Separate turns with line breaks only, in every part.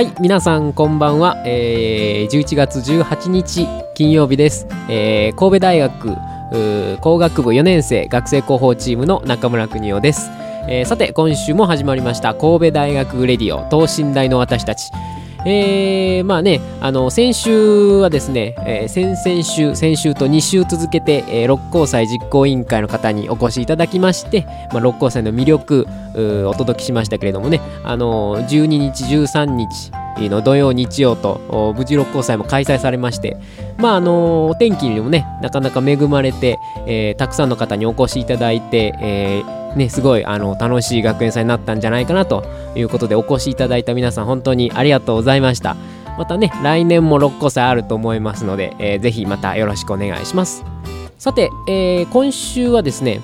はい皆さんこんばんは、えー、11月18日金曜日です、えー、神戸大学工学部4年生学生広報チームの中村邦夫です、えー、さて今週も始まりました神戸大学レディオ等身大の私たち。えー、まあね、あの、先週はですね、えー、先々週、先週と2週続けて、えー、六甲祭実行委員会の方にお越しいただきまして、まあ、六甲祭の魅力、お届けしましたけれどもね、あの、12日、13日、の土曜日曜と無事六甲祭も開催されましてまああのお天気にもねなかなか恵まれて、えー、たくさんの方にお越しいただいて、えーね、すごいあの楽しい学園祭になったんじゃないかなということでお越しいただいた皆さん本当にありがとうございました。またね来年も6個祭あると思いますので、えー、ぜひまたよろしくお願いします。さて、えー、今週はですね、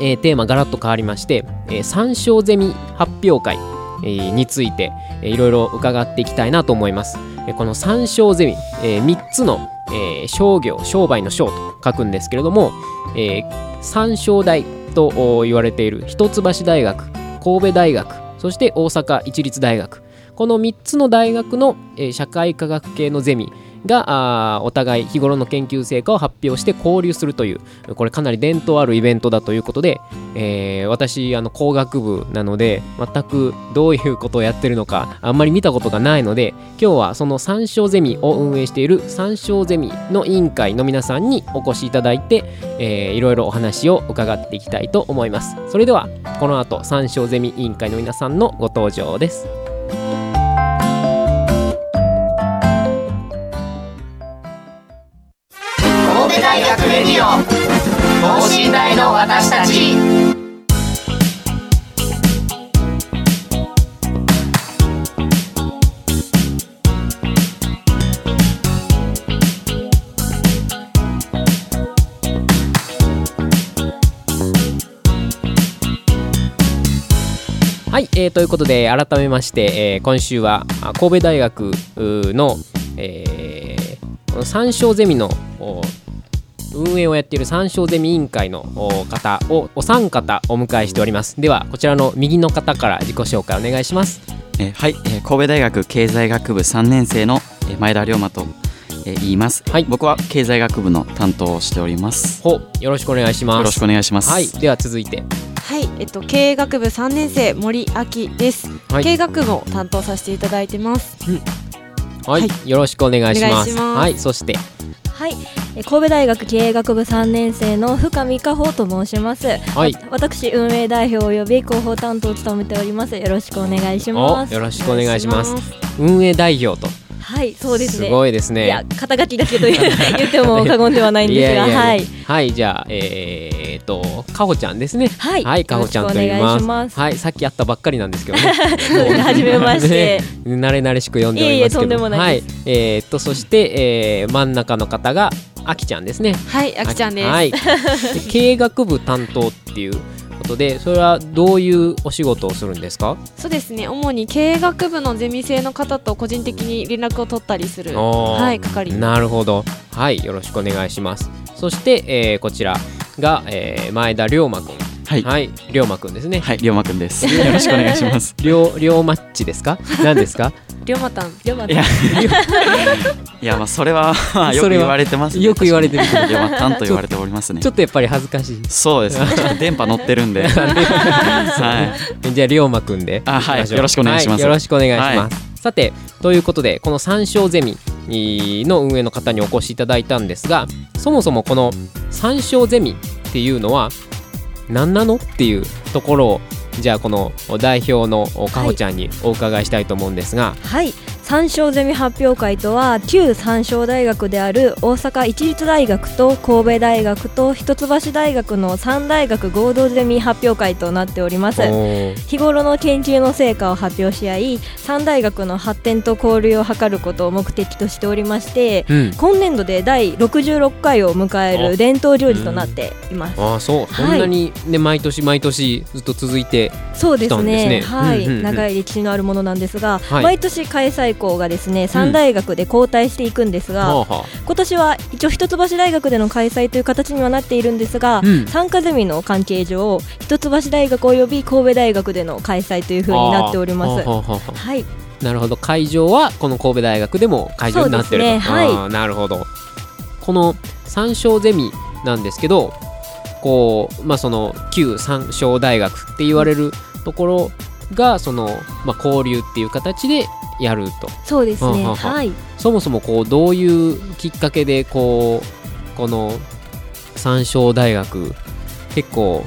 えー、テーマガラッと変わりまして、えー、参照ゼミ発表会、について、いろいろ伺っていきたいなと思います、この参照ゼミ、えー、3つの、え、商業商売の商と書くんですけれども、えー、参照大と言われている一橋大学神戸大学そして大阪市立大学。この3つの大学の、え社会科学系のゼミがお互い日頃の研究成果を発表して交流するというこれかなり伝統あるイベントだということで、えー、私あの工学部なので全くどういうことをやってるのかあんまり見たことがないので今日はその三章ゼミを運営している三章ゼミの委員会の皆さんにお越しいただいて、えー、いろいろお話を伺っていきたいと思います。それではこの後三章ゼミ委員会の皆さんのご登場です。
レディオ。等身大の私たち。
はい、えー、ということで改めまして、えー、今週は神戸大学の、えー、参照ゼミの運営をやっている参照ゼミ委員会の方をお三方お迎えしております。ではこちらの右の方から自己紹介お願いします。
えはい、えー、神戸大学経済学部3年生の前田龍馬と、えー、言います、はい、僕は経済学部の担当をしております。
ほよろしくお願いします。
よろしくお願いします。
はい。では続いて。
はい、えっと経営学部3年生森明です、はい、経営学部を担当させていただいてます、うん、
はい、はい、よろしくお願いします。はいそして。
はい。神戸大学経営学部3年生の深見香穂と申します、はい、私運営代表および広報担当を務めております。よろしくお願いします。
よろしくお願いします。運営代表と。
はいそうですね。
すごいですね。
いや肩書きだけと 言っても過言ではないんですが。はい。
はいじゃあえー、っとかほちゃんですね。
はい。
はいかほちゃんと言います。はいさっき会ったばっかりなんですけどね。
初めまして、
慣れ慣れしく読んでおりますけど。
はい。
えー、っとそして、えー、真ん中の方があきちゃんですね。
はいあきちゃんです、
はい、経営学部担当っていうことでそれはどういうお仕事をするんですか？
そうですね。主に経営学部のゼミ生の方と個人的に連絡を取ったりする。はい係
なるほど。はいよろしくお願いします。そして、えー、こちらが、えー、前田龍馬くん。
はい、はい、
龍馬くんですね。
はい龍馬くんです。よろしくお願いします。
龍龍マッチですか？何ですか？
龍馬たん。龍馬
たん。いやいやまあそれはよく言われてます、
ね、よく言われてる。
龍馬たんと言われておりますね。
ちょっとやっぱり恥ずかしい。
そうですね。電波乗ってるんで。
はい。じゃあ龍馬くんで。
あはい。よろしくお願いします、
はい、よろしくお願いします、はい、さてということでこの三章ゼミの運営の方にお越しいただいたんですがそもそもこの参照ゼミっていうのは何なのっていうところをじゃあこの代表のかほちゃんにお伺いしたいと思うんですが
はい。参照ゼミ発表会とは旧参照大学である大阪市立大学と神戸大学と一橋大学の3大学合同ゼミ発表会となっております。日頃の研究の成果を発表し合い3大学の発展と交流を図ることを目的としておりまして、うん、今年度で第66回を迎える伝統行事となっています。
あ、あそう、そんなにね毎年毎年ずっと続いて
そうですね。はい、長い歴史のあるものなんですが、はい、毎年開催校がですね3大学で交代していくんですが、うん、今年は一応一橋大学での開催という形にはなっているんですが、うん、参加ゼミの関係上一橋大学および神戸大学での開催というふうになっております。はい。
なるほど。会場はこの神戸大学でも会場になってると、ね。はい、なるほど。この三小ゼミなんですけどこうまあその旧三小大学って言われるところがその、まあ、交流っていう形でやると。
そうですね。はい。
そもそもこうどういうきっかけでこうこの三小大学結構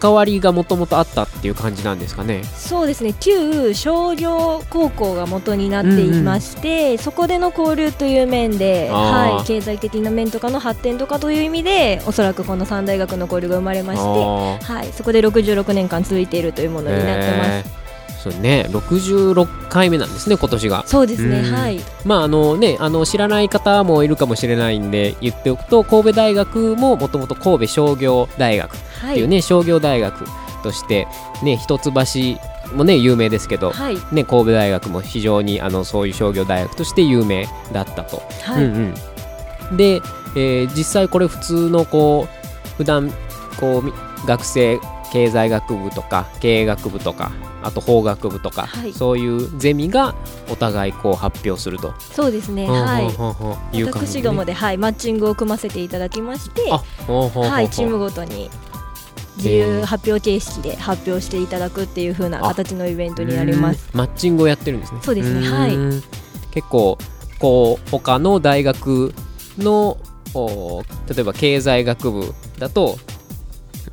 関わりがもともとあったっていう感じなんですかね。
そうですね。旧商業高校が元になっていまして、うんうん、そこでの交流という面で、はい、経済的な面とかの発展とかという意味でおそらくこの三大学の交流が生まれまして、はい、そこで66年間続いているというものになってます。
そうね、66回目なんですね、今年が。
そうですね、はい。
まあ、あのね、あの知らない方もいるかもしれないんで、言っておくと、神戸大学ももともと神戸商業大学っていうね、はい、商業大学として、ね、一橋もね有名ですけど、はい、ね、神戸大学も非常にあのそういう商業大学として有名だったと。はいうんうん、で、えー、実際これ普通のこう普段こう学生経済学部とか経営学部とかあと法学部とか、はい、そういうゼミがお互いこう発表すると。
そうですね。はい。私どもで、はい、マッチングを組ませていただきましてはい。チームごとに自由発表形式で発表していただくっていう風な形のイベントになります。
マッチングをやってるんですね。
そうですね。はい。
結構こう他の大学の例えば経済学部だと、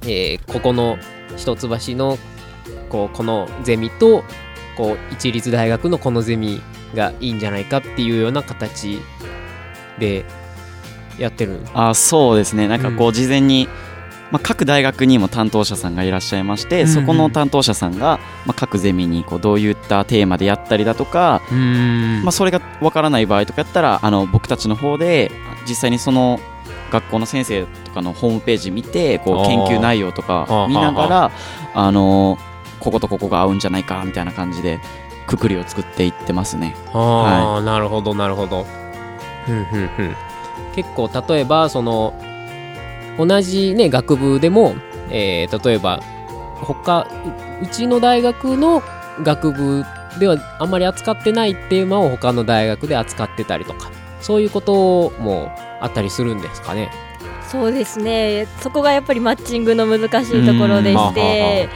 えー、ここの一橋のこうこのゼミとこう一律大学のこのゼミがいいんじゃないかっていうような形でやってる
あそうですね。なんかこう事前に、うん、まあ、各大学にも担当者さんがいらっしゃいまして、うんうん、そこの担当者さんが、まあ、各ゼミにこうどういったテーマでやったりだとか、まあ、それがわからない場合とかやったらあの僕たちの方で実際にその学校の先生とかのホームページ見てこう研究内容とか見ながらあのこことここが合うんじゃないかみたいな感じでくくりを作っていってますね。
ああ、はい、なるほどなるほど。ふんふんふん。結構例えばその同じね学部でも、えー、例えば他うちの大学の学部ではあんまり扱ってないテーマを他の大学で扱ってたりとかそういうこともあったりするんですかね？
そうですね。そこがやっぱりマッチングの難しいところでして、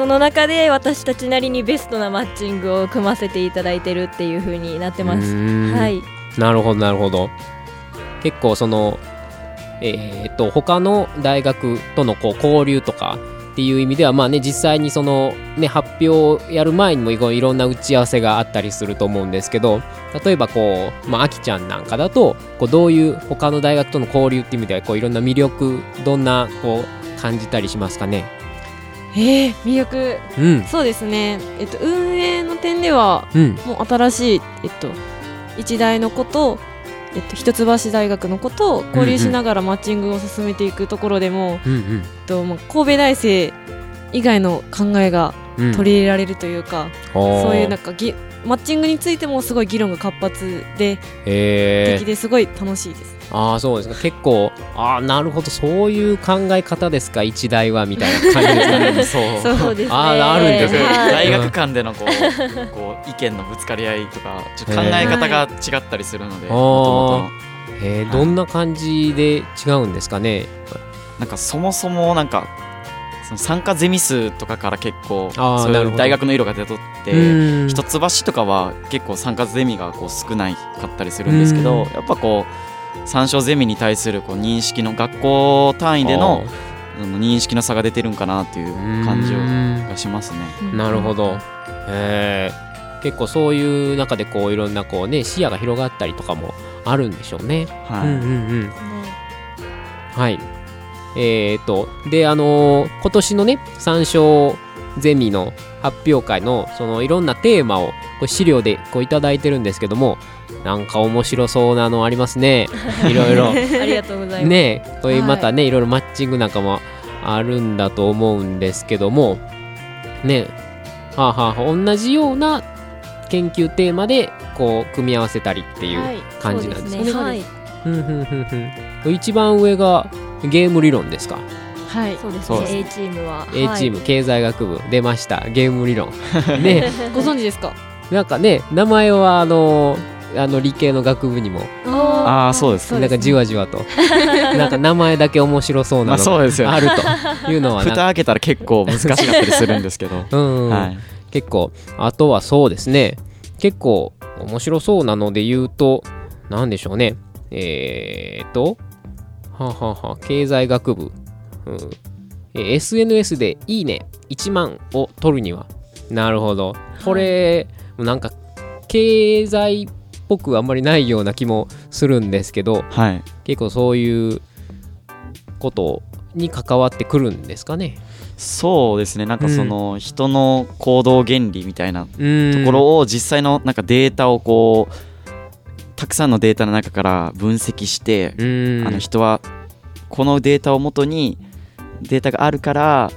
その中で私たちなりにベストなマッチングを組ませていただいてるっていう風になってます。はい。
なるほどなるほど。結構そのえー、っと他の大学とのこう交流とかっていう意味ではまあね実際にそのね発表をやる前にもいろんな打ち合わせがあったりすると思うんですけど例えばこうまああきちゃんなんかだとこうどういう他の大学との交流っていう意味ではこういろんな魅力どんなこう感じたりしますかね？
えー、魅力、うん、そうですね、えっと、運営の点では、うん、もう新しい、えっと、一大のこと、えっと、一橋大学のことを交流しながらマッチングを進めていくところでも、うんうん、えっと、もう神戸大生以外の考えが取り入れられるというか、そういうなんかぎマッチングについてもすごい議論が活発で、えー、的ですごい楽しいです。
ああそうですか。結構ああなるほどそういう考え方ですか？一大はみたいな感じですかね。
そ うそうですね。
ああるんですね、
はい、大学間でのこう こう意見のぶつかり合いとかちょっと考え方が違ったりするので、も
えー、どんな感じで違うんですかね？
なんかそもそもなんかその参加ゼミ数とかから結構そういう大学の色が出とって一橋とかは結構参加ゼミがこう少ないかったりするんですけどやっぱこう参照ゼミに対するこう認識の学校単位での認識の差が出てるんかなっていう感じがしますね。
なるほど。へ結構そういう中でこういろんなこうね視野が広がったりとかもあるんでしょうね。
はい、うんうんうん。
はい。えーと、であのー、今年のね参照ゼミの発表会のそのいろんなテーマをこう資料でこういただいてるんですけどもなんか面白そうなのありますね。いろいろあ
りがとうございます。
ねこういうまたね、はい、いろいろマッチングなんかもあるんだと思うんですけども。ね。はあ、はあ、同じような研究テーマでこう組み合わせたりっていう感じなんですね。はい、一番上がゲーム理論ですか？
はい、そうですね。A チームは。
A チーム、経済学部出ました。ゲーム理論。ね、
ご存知ですか？
なんかね名前はあのあの理系の学部にも。
ああそうです
なんかじわじわと。なんか名前だけ面白そうなのがあると。いうのは
蓋開けたら結構難しかったりするんですけど、うんはい、
結構あとはそうですね。結構面白そうなので言うと何でしょうね。えー、っとははは経済学部、うん。え SNS でいいね。1万を取るには。なるほど。これ、はい、なんか経済っぽくあんまりないような気もするんですけど、はい、結構そういうことに関わってくるんですかね。
そうですね。なんかその人の行動原理みたいなところを実際のなんかデータをこうたくさんのデータの中から分析してあの人はこのデータをもとにデータがあるから、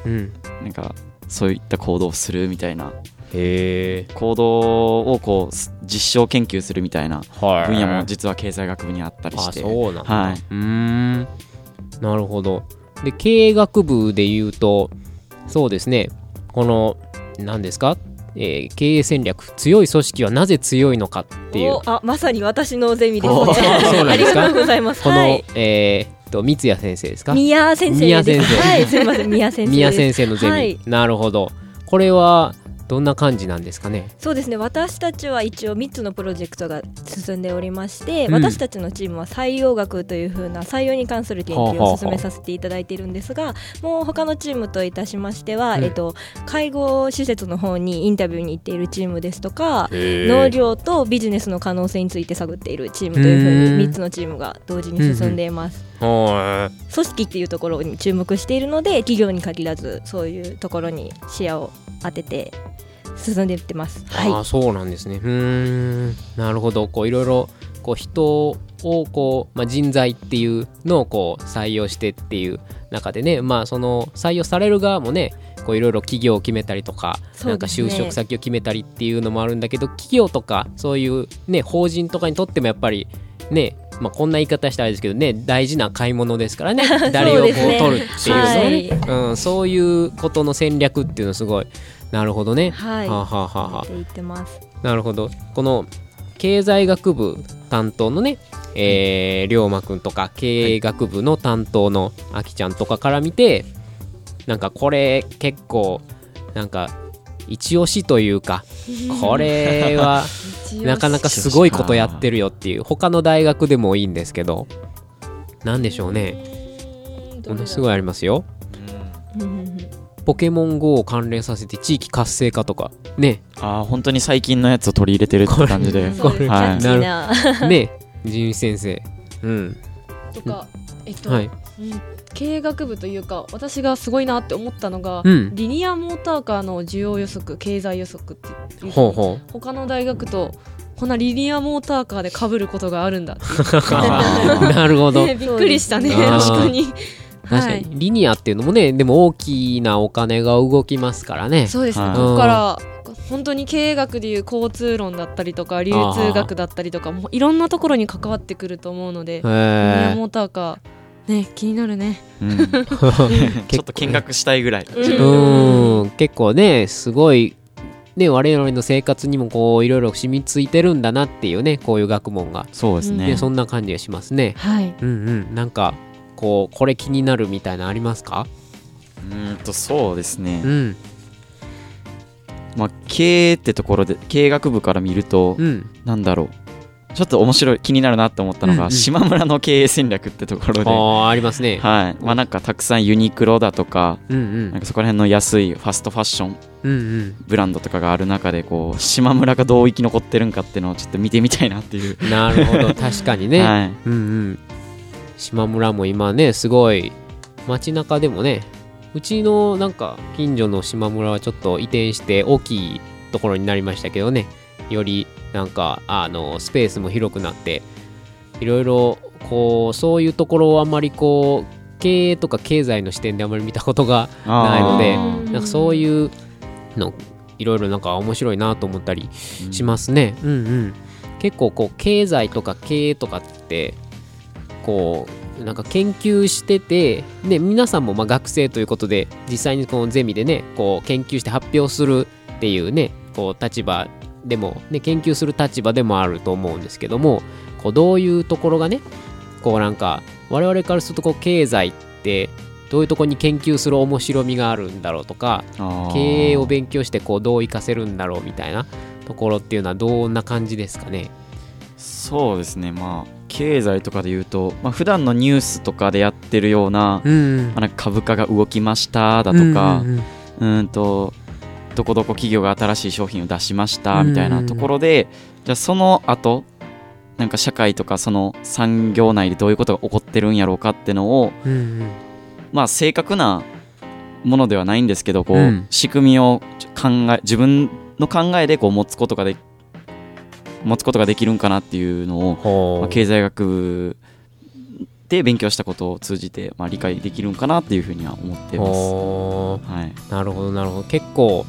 なんかそういった行動をするみたいな行動をこう実証研究するみたいな分野も実は経済学部にあったりして。
そうなんはい、うん。なるほど。で経営学部でいうとそうですね。この何ですか？えー、経営戦略強い組織はなぜ強いのかっていう。
あまさに私のゼミですね。そうなんですか？ありがとうございます。
この、はい、えー、と三谷先生ですか？
宮先生
宮先生。
はいすみません。宮先生
宮先生のゼミ、はい、なるほど。これはどんな感じなんですかね？
そうですね。私たちは一応3つのプロジェクトが進んでおりまして、うん、私たちのチームは採用学というふうな採用に関する研究を進めさせていただいているんですがもう他のチームといたしましては、うん、えっと、介護施設の方にインタビューに行っているチームですとか農業とビジネスの可能性について探っているチームというふうに3つのチームが同時に進んでいます。組織っていうところに注目しているので企業に限らずそういうところに視野を当てて進んでいってます。
はい、あそうなんですね。うん。なるほど。こういろいろこう人をこう、まあ、人材っていうのをこう採用してっていう中でねまあその採用される側もねこういろいろ企業を決めたりとか、ね、なんか就職先を決めたりっていうのもあるんだけど企業とかそういうね法人とかにとってもやっぱりねまあ、こんな言い方したらですけどね大事な買い物ですからね。誰をこう取るっていうのね、はい、うん、そういうことの戦略っていうのすごいなるほどね。
はい。はあ、はあはあ、言ってます。
なるほど。この経済学部担当のね、えー、龍馬くんとか経営学部の担当のあきちゃんとかから見て、なんかこれ結構なんか一押しというか これはなかなかすごいことやってるよっていう他の大学でもいいんですけど何でしょうねものすごいありますよ。ポケモン GO を関連させて地域活性化とかね。
ああ本当に最近のやつを取り入れてるって感じで。
これ、はい、な。
るね。人先生うん。
とかえっと、はい、うん。経営学部というか私がすごいなって思ったのが、うん、リニアモーターカーの需要予測経済予測っていう。ほうほう。他の大学とこんなリニアモーターカーでかぶることがあるんだ
なるほど、
ね、びっくりしたね。確かに
確かに、リニアっていうのもねでも大きなお金が動きますからね。
そうですね、はい、ここから本当に経営学でいう交通論だったりとか流通学だったりとかもいろんなところに関わってくると思うのでリニアモー。ターカーね気になるね、うん、ち
ょっと見学したいぐらい
うん。結構ねすごいね、我々の生活にもこういろいろ染みついてるんだなっていうねこういう学問が。
そうですね
そんな感じがしますね。
はい、
うんうん。なんかこうこれ気になるみたいなありますか？
うんとそうですね、うん、まあ経営ってところで経営学部から見ると、うん、なんだろう。ちょっと面白い気になるなって思ったのが、うんうん、島村の経営戦略ってところで。
あありますね。
はい。まあなんかたくさんユニクロだとかうんうん、なんかそこら辺の安いファストファッションブランドとかがある中でこう島村がどう生き残ってるんかっていうのをちょっと見てみたいなっていう。
なるほど。確かにね、はい。うんうん、島村も今ねすごい街中でもねうちのなんか近所の島村はちょっと移転して大きいところになりましたけどねよりなんかあのスペースも広くなっていろいろこうそういうところをあんまりこう経営とか経済の視点であまり見たことがないのでなんかそういうのいろいろなんか面白いなと思ったりしますね。うん、うん、うん、結構こう経済とか経営とかってこうなんか研究してて、ね、皆さんもま学生ということで実際にこのゼミでねこう研究して発表するっていうねこう立場でも、ね、研究する立場でもあると思うんですけどもこうどういうところがねこうなんか我々からするとこう経済ってどういうところに研究する面白みがあるんだろうとか経営を勉強してこうどう活かせるんだろうみたいなところっていうのはどんな感じですかね？
そうですね。まあ経済とかで言うと、まあ普段のニュースとかでやってるようなうん、まあ、なんか株価が動きましただとか、うん、うん、とどこどこ企業が新しい商品を出しましたみたいなところで、じゃあその後なんか社会とかその産業内でどういうことが起こってるんやろうかってのを、まあ正確なものではないんですけどこう、仕組みを考え自分の考えでこう持つことがで持つことができるんかなっていうのを、まあ、経済学部で勉強したことを通じて、まあ、理解できるんかなっていうふうには思ってます。
はい、なるほどなるほど。結構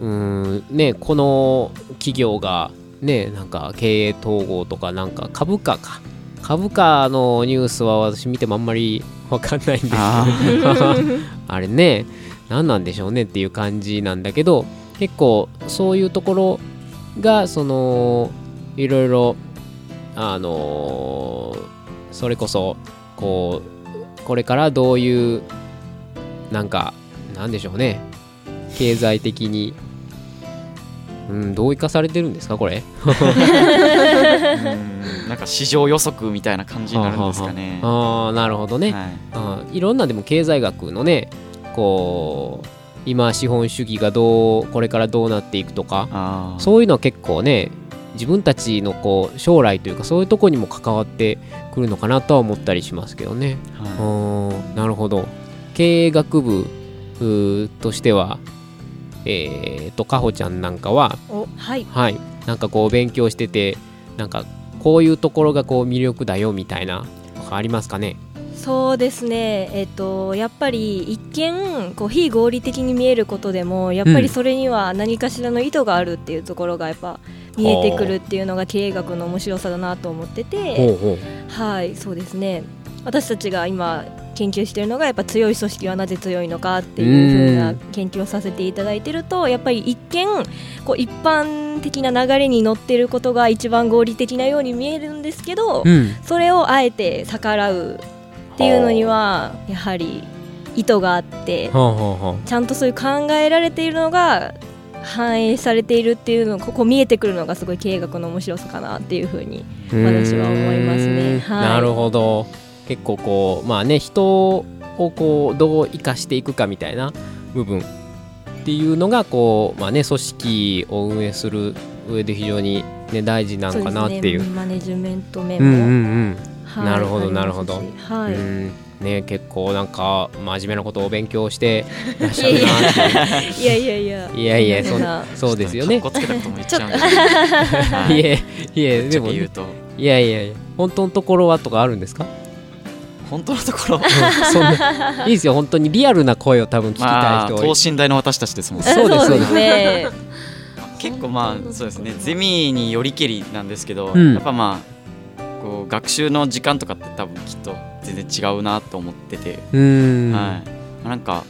うんねこの企業がねなんか経営統合とかなんか株価か。株価のニュースは私見てもあんまり分かんないんですけど。あ れね何なんでしょうねっていう感じなんだけど結構そういうところがそのいろいろあのー、それこそこうこれからどういうなんかなんでしょうね。経済的に。うん、どう生かされてるんですかこれ？
なんか市場予測みたいな感じになるんですかね。
ああなるほどね、はい、あいろんなでも経済学のねこう今資本主義がどうこれからどうなっていくとかそういうのは結構ね自分たちのこう将来というかそういうとこにも関わってくるのかなとは思ったりしますけどね、はい、なるほど。経営学部としてはえー、とかほちゃんなんかは
はい、
はい、なんかこう勉強しててなんかこういうところがこう魅力だよみたいなありますかね？
そうですね、えっと、やっぱり一見こう非合理的に見えることでもやっぱりそれには何かしらの意図があるっていうところがやっぱ見えてくるっていうのが経営学の面白さだなと思ってて。はいそうですね。私たちが今研究しているのがやっぱ強い組織はなぜ強いのかっていうふうな研究をさせていただいてるとやっぱり一見こう一般的な流れに乗っていることが一番合理的なように見えるんですけど、うん、それをあえて逆らうっていうのにはやはり意図があってちゃんとそういう考えられているのが反映されているっていうのここ見えてくるのがすごい経営学の面白さかなっていうふうに私は思いますね。
はい、なるほど。結構こうまあね人をこうどう生かしていくかみたいな部分っていうのがこうまあね組織を運営する上で非常にね大事なのかなっていう。う
ね、マネジメント面も、うんうんうん。
はい、なるほどなるほど。はい。うん。ね、結構なんか真面目なことを勉強して らっしゃるな
っていやいや。いや
いやいや。そそうですよね。いえいえでもいやいやいや。本当のところはとかあるんですか？
本当のところ、
そんないいですよ。本当にリアルな声を多分聞きたい人、まあ、
等身大の私たちですもん
そうですそうですね。
結構まあそうですね。ゼミによりけりなんですけど、うん、やっぱまあこう学習の時間とかって多分きっと全然違うなと思ってて。はい。なんか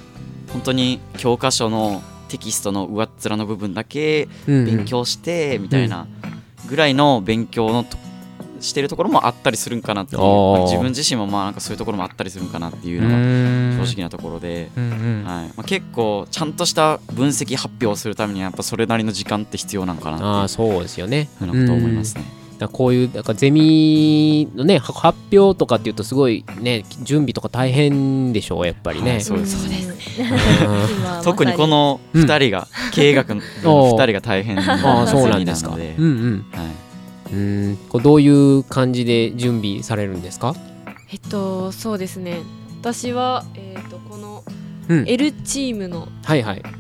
本当に教科書のテキストの上っ面の部分だけ勉強してみたいなぐらいの勉強のしてるところもあったりするんかなって自分自身もまあなんかそういうところもあったりするんかなっていうのが正直なところで、はい。まあ、結構ちゃんとした分析発表をするためにはやっぱそれなりの時間って必要なのかな
あそうですよね。
ふうなこと思いますね。
だこういうなんかゼミのね発表とかっていうとすごいね準備とか大変でしょうやっぱりね、はい、
そうです。ね 特にこの2人が、うん、経営学の 2人が大変な
そうなんですか。うんうん。はいうん。こうどういう感じで準備されるんですか？
えっとそうですね。私は、えーと、この L チームの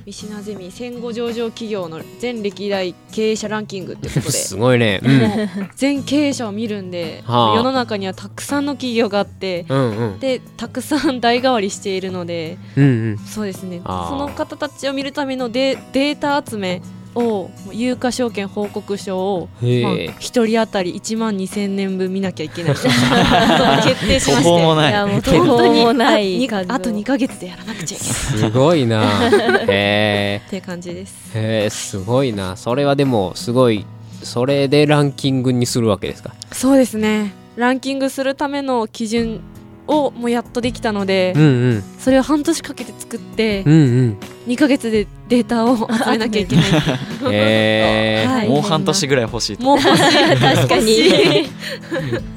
ミシナゼミ戦後上場企業の全歴代経営者ランキングってことで。
すごいね、
うん、全経営者を見るんで、はあ、世の中にはたくさんの企業があって、うんうん、でたくさん代替わりしているので、うんうん、そうですね。その方たちを見るためのデデータ集めを有価証券報告書を、まあ、1人当たり1万2000年分見なきゃいけない。決定しまして。
もない。いやもう途
方もないあと2か月でやらなくちゃいけない。
すごいな。
へえ。って感じです。
へえすごいな。それはでもすごいそれでランキングにするわけですか？
そうですね。ランキングするための基準をもうやっとできたので、うんうん、それを半年かけて作って、うんうん、2か月でデータを集めなきゃいけない。
えー はい、もう半年ぐらい欲しい
もう欲しい確かに。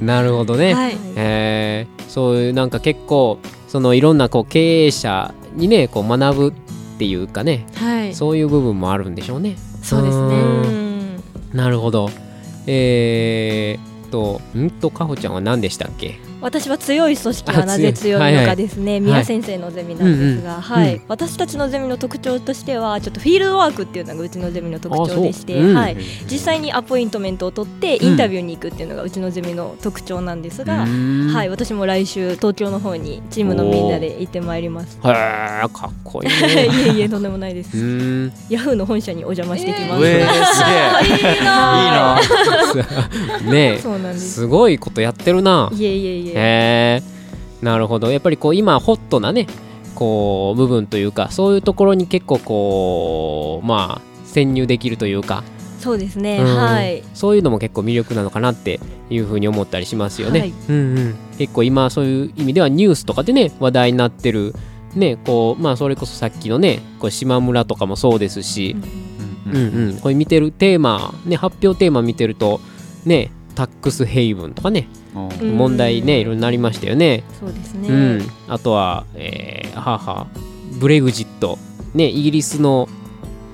なるほどね、はい、えー、そういうなんか結構そのいろんなこう経営者にねこう学ぶっていうかね、はい、そういう部分もあるんでしょうね。
そうですね。
なるほど。えー、とん？とかほちゃんは何でしたっけ？
私は強い組織はなぜ強いのかですね、はいはい、宮先生のゼミなんですが、はい、はい、私たちのゼミの特徴としてはちょっとフィールドワークっていうのがうちのゼミの特徴でして、うん、はい、実際にアポイントメントを取ってインタビューに行くっていうのがうちのゼミの特徴なんですが、うん、はい、私も来週東京の方にチームのみんなで行ってまいります。
へえかっこいい、
ね、いえいえとんでもないです。ヤフーの本社にお邪魔してきます。
えー、すげえ。いいな
いいな ねすごいことやってるな。
いえいえいえ。
へえなるほど。やっぱりこう今ホットなねこう部分というかそういうところに結構こうまあ潜入できるというか。
そうですね、うん、はい。
そういうのも結構魅力なのかなっていうふうに思ったりしますよね、はい、うんうん、結構今そういう意味ではニュースとかでね話題になってるねこうまあそれこそさっきのねこう島村とかもそうですし、うん、うんうん。これ見てるテーマね発表テーマ見てるとねタックスヘイブンとかね問題ねいろいろなりましたよね。
そうですね、うん、
あとは、えー、ははブレグジット、ね、イギリスの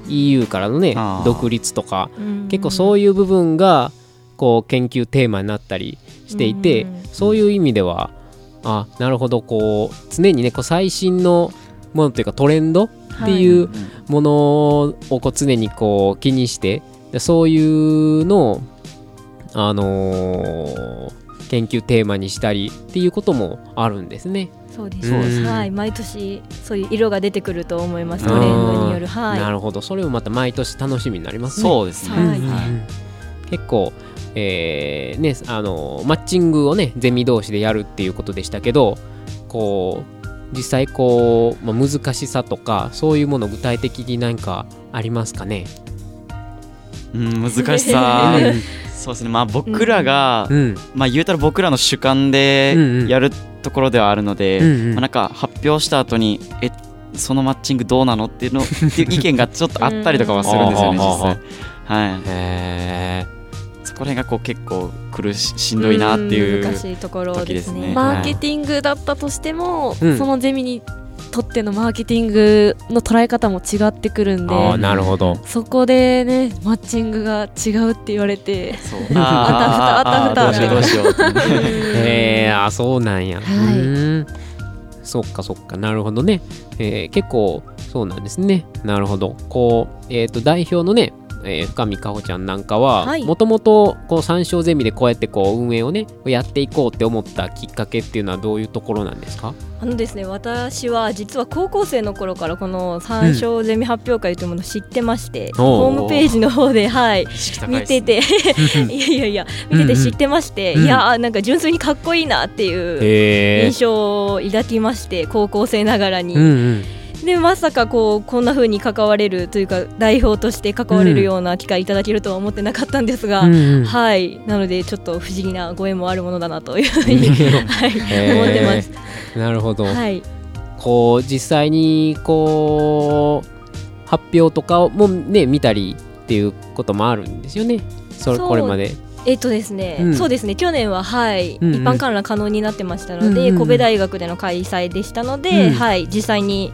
EU からのね独立とか結構そういう部分がこう研究テーマになったりしていてそういう意味ではあなるほどこう常にねこう最新のものというかトレンドっていうものをこう常にこう気にしてそういうのをあのー研究テーマにしたりっていうこともあるんですね。
そうです、はい、毎年そういう色が出てくると思います。トレンドによる、はい。
なるほど、それもまた毎年楽しみになります
ね。そうですね。はい、
結構。えーね、あのマッチングをねゼミ同士でやるっていうことでしたけどこう実際こう、まあ、難しさとかそういうもの具体的に何かありますかね？
うん難しさ そうですね。まあ僕らが、うん、まあ言うたら僕らの主観でやるところではあるので、うんうん、まあ、なんか発表した後にえそのマッチングどうなのっていうのって いう意見がちょっとあったりとかはするんですよね実際。はい。そこら辺がこう結構苦ししんどいなっていう難しいところですね。
マーケティングだったとしても、そのゼミにとってのマーケティングの捉え方も違ってくるんで
あなるほど。
そこでねマッチングが違うって言われて あたふたあたふた
どうしようどうしようへえー、あそうなんや、はい、そっかそっかなるほどね、えー、結構そうなんですねなるほどこうえっ、ー、と代表のねえー、深見かほちゃんなんかはもともと参照ゼミでこうやってこう運営をねやっていこうって思ったきっかけっていうのはどういうところなんですか？
あのですね私は実は高校生の頃からこの参照ゼミ発表会というものを知ってまして、うん、ホームページの方ではい。見てて いやいやいや見てて知ってまして、うん、いやなんか純粋にかっこいいなっていう印象を抱きまして高校生ながらに。うんうんでまさかこうこんなふうに関われるというか代表として関われるような機会いただけるとは思ってなかったんですが、うん、はい。なのでちょっと不思議なご縁もあるものだなというふうに、はい、思ってます。
なるほど、はい、こう実際にこう発表とかもね見たりっていうこともあるんですよね。それこれまで。
えっとですね、うん、そうですね。去年ははい、うんうん、一般観覧可能になってましたので、うんうん、神戸大学での開催でしたので、うん、はい。実際に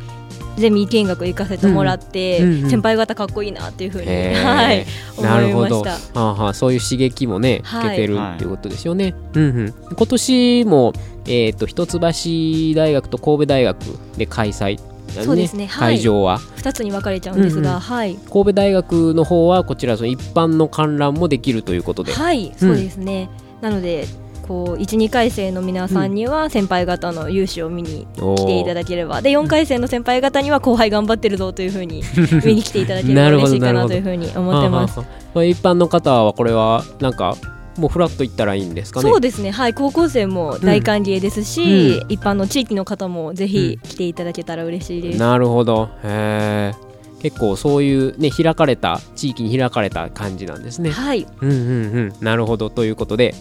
ゼミ見学行かせてもらって、うんうんうん、先輩方かっこいいなっていうふうに、はい、思いました。
はあはあ、そういう刺激もね、受けてるってい。うことですよね、うんうん、今年も、えーと、一橋大学と神戸大学で開催ね、そうですね、会場は。
2つに分かれちゃうんですが、うんうん、はい、
神戸大学の方はこちらその一般の観覧もできるということで。
はい。そうですね、なのでこう12回生の皆さんには先輩方の勇姿を見に来ていただければ、うん、で4回生の先輩方には後輩頑張ってるぞというふうに 見に来ていただければ嬉しいかなというふうに思ってます。
一般の方はこれはなんかもうフラッと行ったらいいんですかね？
そうですね。はい高校生も大歓迎ですし、うん、一般の地域の方もぜひ来ていただけたら嬉しいです、うん、
なるほど。へえ結構そういうね開かれた地域に開かれた感じなんですね。
はい。
うんうんうん。なるほど。ということで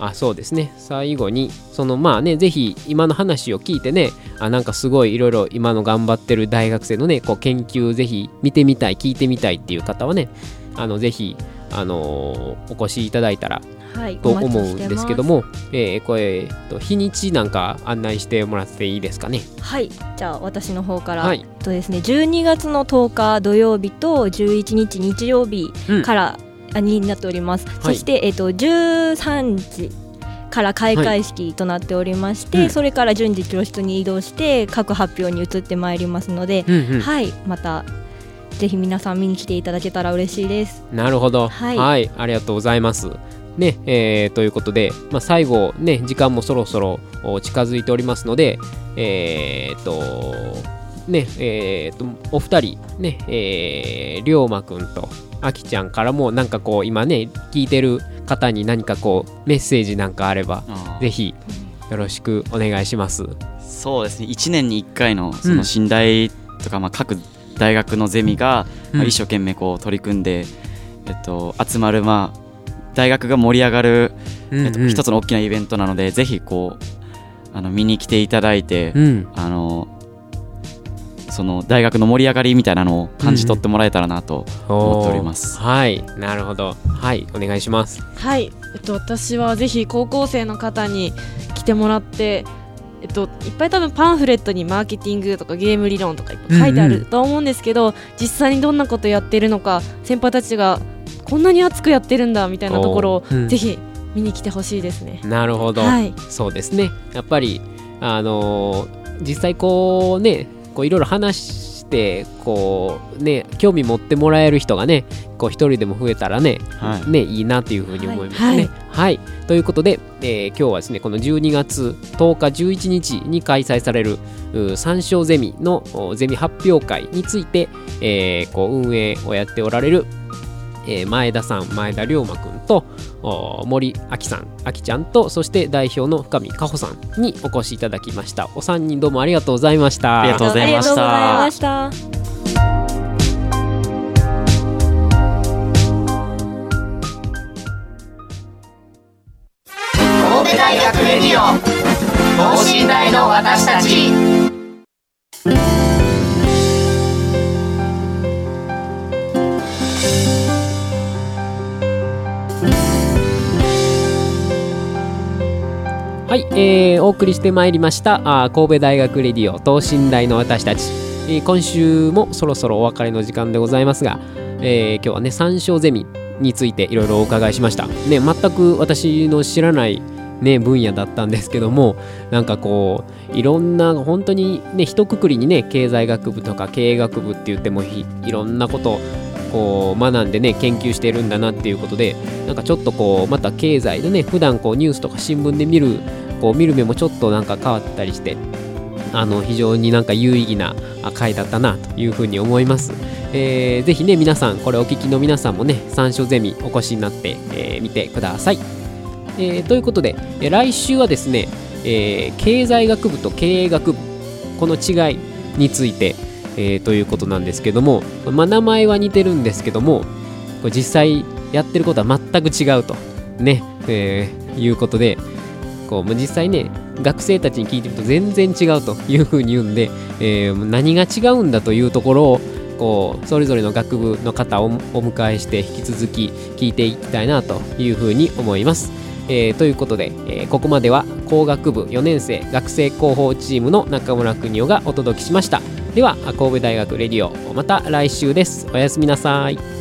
あそうですね。最後にそのまあねぜひ今の話を聞いてねあなんかすごいいろいろ今の頑張ってる大学生のねこう研究ぜひ見てみたい聞いてみたいっていう方はねあのぜひあのー、お越しいただいたらはい、と思うんですけども、えー、これ、えっと、日にちなんか案内してもらっていいですかね？
はいじゃあ私の方から、はい、とですね12月の10日土曜日と11日日曜日から、うん、になっております、はい、そして、えっと、13時から開会式となっておりまして、はいうん、それから順次教室に移動して各発表に移ってまいりますので、うんうん、はい。またぜひ皆さん見に来ていただけたら嬉しいです。
なるほど、はい、はい、ありがとうございます。ね、えー、ということで、まあ、最後ね、時間もそろそろ近づいておりますので、えー、っと、ね、えー、っと、お二人、ね、えー、龍馬くんとあきちゃんからも、なんかこう、今ね、聞いてる方に何かこう、メッセージなんかあれば、ぜひ、よろしくお願いします。
そうですね、1年に1回の、その信頼とか、うん、まあ、各大学のゼミが、まあ、一生懸命こう取り組んで、えっと、集まる、まあ、大学が盛り上がる、うんうん、えっと、一つの大きなイベントなのでぜひこうあの見に来ていただいて、うん、あのその大学の盛り上がりみたいなのを感じ取ってもらえたらなと思っております。
うん、はい。なるほど。はい。お願いします。
はい。えっと私はぜひ高校生の方に来てもらってえっと、いっぱい多分パンフレットにマーケティングとかゲーム理論とかいっぱい書いてあると思うんですけど、うんうん、実際にどんなことやってるのか先輩たちがこんなに熱くやってるんだみたいなところを、うん、ぜひ見に来てほしいですね。
なるほど、はい、そうですね。やっぱりあのー、実際こうねこういろいろ話してこうね興味持ってもらえる人がねこう一人でも増えたらね、はい、ねいいなというふうに思いますね。はい、はい。はい、ということで、えー、今日はですねこの12月10日11日に開催される三章ゼミのゼミ発表会について、えー、こう運営をやっておられるえー、前田さん、前田龍馬くんと森明さん、あきちゃんと、そして代表の深見かほさんにお越しいただきました。お三人どうもありがとうございました。
ありがとうございました。
神戸大学レディオ等身大の私たち
えー、お送りしてまいりましたあ神戸大学レディオ等身大の私たち、えー、今週もそろそろお別れの時間でございますが、えー、今日はね三勝ゼミについていろいろお伺いしました。ね全く私の知らないね、分野だったんですけどもなんかこういろんな本当にね一括りにね経済学部とか経営学部って言ってもいろんなことこう学んでね研究してるんだなっていうことでなんかちょっとこうまた経済でね普段こうニュースとか新聞で見るこう見る目もちょっとなんか変わったりしてあの非常になんか有意義な回だったなというふうに思います。えー、ぜひね皆さんこれお聞きの皆さんもね参照ゼミお越しになってみ、えー、てください。えー、ということで、え来週はですね、え経済学部と経営学部この違いについて、えー、ということなんですけども、まあ、名前は似てるんですけどもこれ実際やってることは全く違うとね、え、いうことでこう実際ね学生たちに聞いてみると全然違うというふうに言うんで、えー、何が違うんだというところをこうそれぞれの学部の方をお迎えして引き続き聞いていきたいなというふうに思います。えー、ということで、えー、ここまでは工学部4年生学生広報チームの中村邦夫がお届けしました。では神戸大学レディオまた来週です。おやすみなさい。